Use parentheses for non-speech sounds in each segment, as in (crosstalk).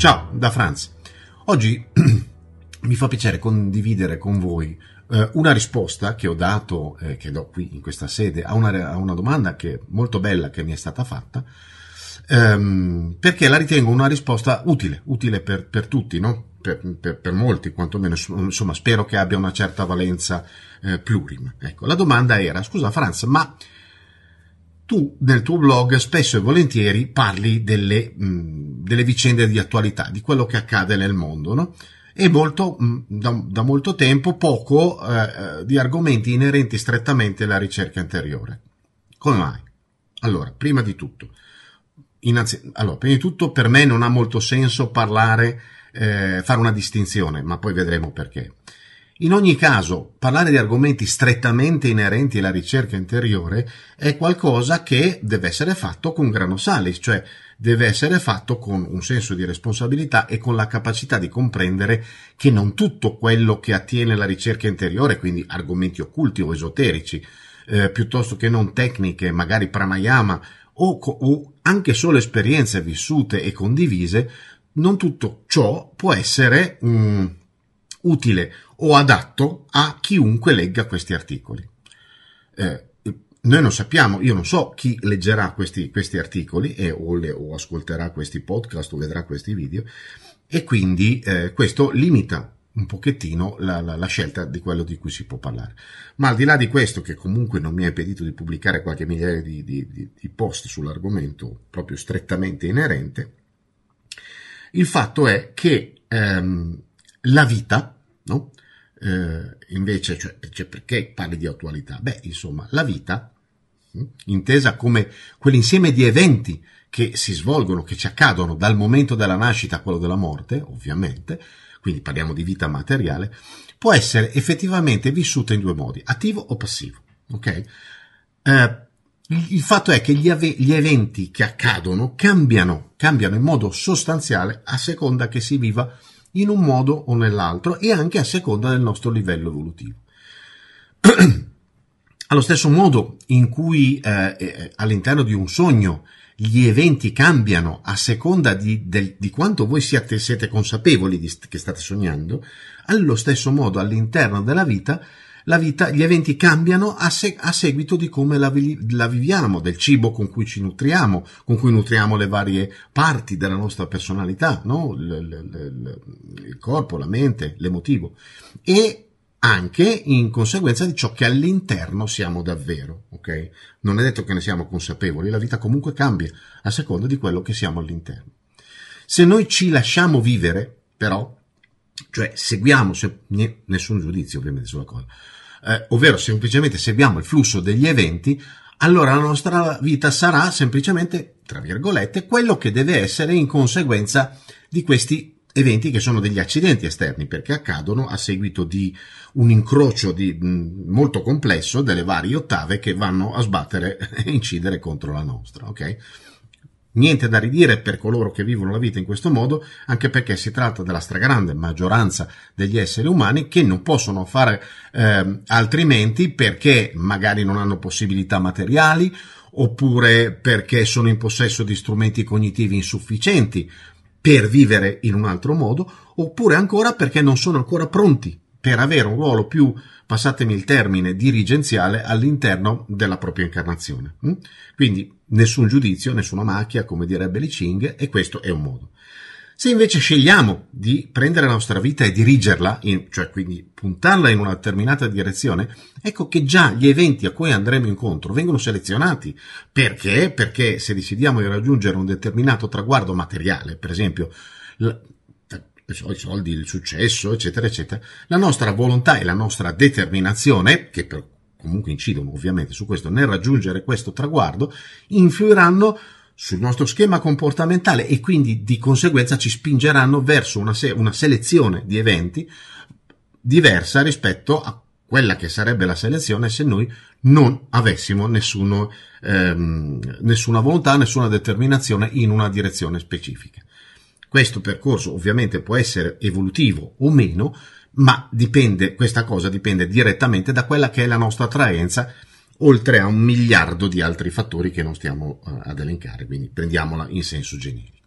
Ciao, da Franz. Oggi (clears throat) mi fa piacere condividere con voi eh, una risposta che ho dato, eh, che do qui in questa sede, a una, a una, domanda che molto bella che mi è stata fatta, ehm, perché la ritengo una risposta utile, utile per, per tutti, no? Per, per, per, molti quantomeno, insomma spero che abbia una certa valenza eh, plurim. Ecco, la domanda era, scusa Franz, ma tu nel tuo blog spesso e volentieri parli delle, mh, delle vicende di attualità, di quello che accade nel mondo, no? E molto, mh, da, da, molto tempo poco eh, eh, di argomenti inerenti strettamente alla ricerca interiore. Come mai? Allora, prima di tutto, innanzi, allora, prima di tutto per me non ha molto senso parlare, eh, fare una distinzione, ma poi vedremo perché. In ogni caso, parlare di argomenti strettamente inerenti alla ricerca interiore è qualcosa che deve essere fatto con grano salis, cioè deve essere fatto con un senso di responsabilità e con la capacità di comprendere che non tutto quello che attiene alla ricerca interiore, quindi argomenti occulti o esoterici, eh, piuttosto che non tecniche, magari pranayama o, o anche solo esperienze vissute e condivise, non tutto ciò può essere um, utile o adatto a chiunque legga questi articoli. Eh, noi non sappiamo, io non so chi leggerà questi, questi articoli e, o, le, o, ascolterà questi podcast o vedrà questi video e quindi eh, questo limita un pochettino la, la, la, scelta di quello di cui si può parlare. Ma al di là di questo, che comunque non mi ha impedito di pubblicare qualche migliaia di, di, di, di post sull'argomento proprio strettamente inerente, il fatto è che ehm, la vita, no? Eh, invece, cioè, cioè, perché parli di attualità? Beh, insomma, la vita, hm, intesa come quell'insieme di eventi che si svolgono, che ci accadono dal momento della nascita a quello della morte, ovviamente, quindi parliamo di vita materiale, può essere effettivamente vissuta in due modi, attivo o passivo. Ok? Eh, il fatto è che gli, ave- gli, eventi che accadono cambiano, cambiano in modo sostanziale a seconda che si viva in un modo o nell'altro e anche a seconda del nostro livello evolutivo. (clears throat) Allo stesso modo in cui eh, eh, all'interno di un sogno gli eventi cambiano a seconda di, del, di quanto voi siate, siete consapevoli di, che state sognando, allo stesso modo all'interno della vita la vita, gli eventi cambiano a, se, a seguito di come la, la, viviamo, del cibo con cui ci nutriamo, con cui nutriamo le varie parti della nostra personalità, no? il, il, il corpo, la mente, l'emotivo. E anche in conseguenza di ciò che all'interno siamo davvero, ok? Non è detto che ne siamo consapevoli, la vita comunque cambia a seconda di quello che siamo all'interno. Se noi ci lasciamo vivere, però, cioè seguiamo, se, nessun giudizio ovviamente sulla cosa, eh, ovvero semplicemente seguiamo il flusso degli eventi, allora la nostra vita sarà semplicemente, tra virgolette, quello che deve essere in conseguenza di questi eventi che sono degli accidenti esterni perché accadono a seguito di un incrocio di, mh, molto complesso delle varie ottave che vanno a sbattere e incidere contro la nostra, ok? Niente da ridire per coloro che vivono la vita in questo modo, anche perché si tratta della stragrande maggioranza degli esseri umani che non possono fare eh, altrimenti perché magari non hanno possibilità materiali oppure perché sono in possesso di strumenti cognitivi insufficienti per vivere in un altro modo, oppure ancora perché non sono ancora pronti per avere un ruolo più, passatemi il termine, dirigenziale all'interno della propria incarnazione. Mm? Quindi nessun giudizio, nessuna macchia, come direbbe Li Ching, e questo è un modo. Se invece scegliamo di prendere la nostra vita e dirigerla, cioè quindi puntarla in una determinata direzione, ecco che già gli eventi a cui andremo incontro vengono selezionati. Perché? Perché se decidiamo di raggiungere un determinato traguardo materiale, per esempio i soldi, il successo, eccetera, eccetera, la nostra volontà e la nostra determinazione, che per, comunque incidono ovviamente su questo, nel raggiungere questo traguardo, influiranno sul nostro schema comportamentale e quindi di conseguenza ci spingeranno verso una, se- una selezione di eventi diversa rispetto a quella che sarebbe la selezione se noi non avessimo nessuno, ehm, nessuna volontà, nessuna determinazione in una direzione specifica. Questo percorso ovviamente può essere evolutivo o meno, ma dipende, questa cosa dipende direttamente da quella che è la nostra attraenza, oltre a un miliardo di altri fattori che non stiamo uh, ad elencare, quindi prendiamola in senso generico.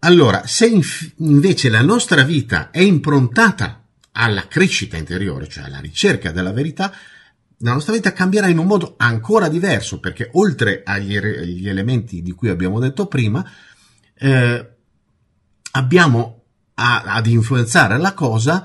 Allora, se inf- invece la nostra vita è improntata alla crescita interiore, cioè alla ricerca della verità, la nostra vita cambierà in un modo ancora diverso, perché oltre agli, agli elementi di cui abbiamo detto prima, eh, abbiamo a, ad influenzare la cosa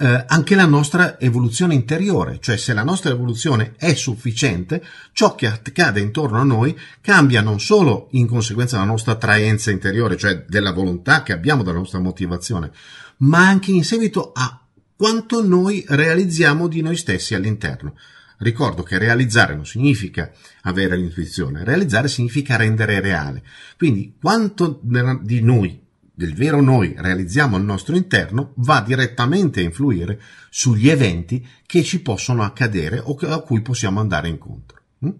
eh, anche la nostra evoluzione interiore, cioè se la nostra evoluzione è sufficiente, ciò che accade intorno a noi cambia non solo in conseguenza della nostra attraenza interiore, cioè della volontà che abbiamo, della nostra motivazione, ma anche in seguito a quanto noi realizziamo di noi stessi all'interno. Ricordo che realizzare non significa avere l'intuizione, realizzare significa rendere reale. Quindi quanto di noi del vero noi realizziamo al nostro interno va direttamente a influire sugli eventi che ci possono accadere o a cui possiamo andare incontro. Mm?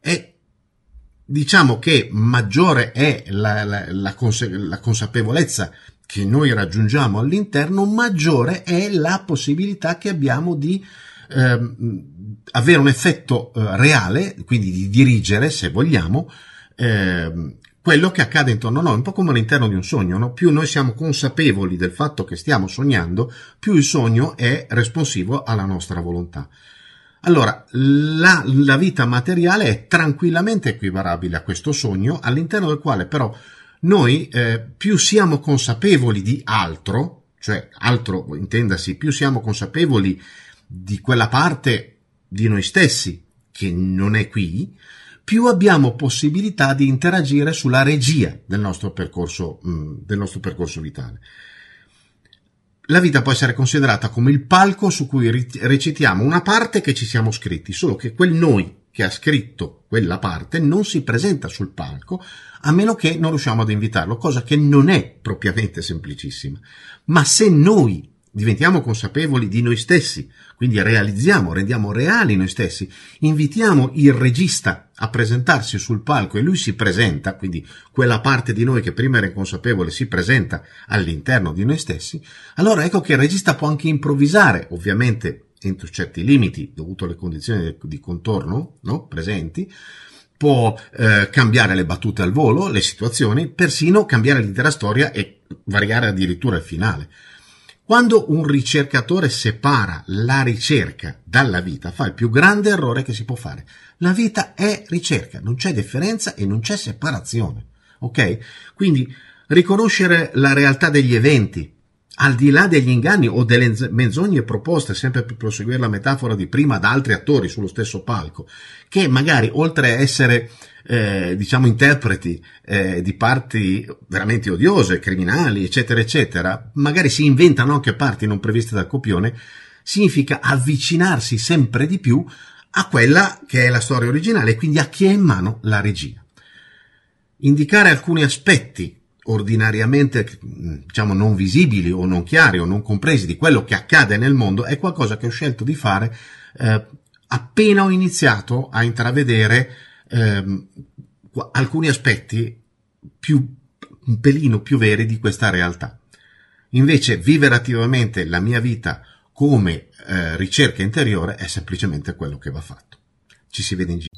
E diciamo che maggiore è la, la, la, conse- la consapevolezza che noi raggiungiamo all'interno, maggiore è la possibilità che abbiamo di ehm, avere un effetto eh, reale, quindi di dirigere, se vogliamo, ehm, quello che accade intorno a noi, un po' come all'interno di un sogno, no? più noi siamo consapevoli del fatto che stiamo sognando, più il sogno è responsivo alla nostra volontà. Allora, la, la vita materiale è tranquillamente equiparabile a questo sogno, all'interno del quale però noi eh, più siamo consapevoli di altro, cioè altro intendasi, più siamo consapevoli di quella parte di noi stessi che non è qui, più abbiamo possibilità di interagire sulla regia del nostro percorso, mm, del nostro percorso vitale. La vita può essere considerata come il palco su cui recitiamo una parte che ci siamo scritti, solo che quel noi che ha scritto quella parte non si presenta sul palco a meno che non riusciamo ad invitarlo, cosa che non è propriamente semplicissima. Ma se noi diventiamo consapevoli di noi stessi, quindi realizziamo, rendiamo reali noi stessi, invitiamo il regista a presentarsi sul palco e lui si presenta, quindi quella parte di noi che prima era inconsapevole si presenta all'interno di noi stessi, allora ecco che il regista può anche improvvisare, ovviamente entro certi limiti, dovuto alle condizioni di contorno no? presenti, può eh, cambiare le battute al volo, le situazioni, persino cambiare l'intera storia e variare addirittura il finale. Quando un ricercatore separa la ricerca dalla vita, fa il più grande errore che si può fare. La vita è ricerca, non c'è differenza e non c'è separazione. Ok? Quindi riconoscere la realtà degli eventi, al di là degli inganni o delle menzogne proposte, sempre per proseguire la metafora di prima, da altri attori sullo stesso palco, che magari oltre a essere eh, diciamo interpreti eh, di parti veramente odiose, criminali, eccetera, eccetera, magari si inventano anche parti non previste dal copione, significa avvicinarsi sempre di più a quella che è la storia originale quindi a chi è in mano la regia. Indicare alcuni aspetti ordinariamente diciamo non visibili o non chiari o non compresi di quello che accade nel mondo è qualcosa che ho scelto di fare eh, appena ho iniziato a intravedere ehm, alcuni aspetti più, un pelino più veri di questa realtà. Invece vivere attivamente la mia vita come eh, ricerca interiore è semplicemente quello che va fatto. Ci si vede in giro.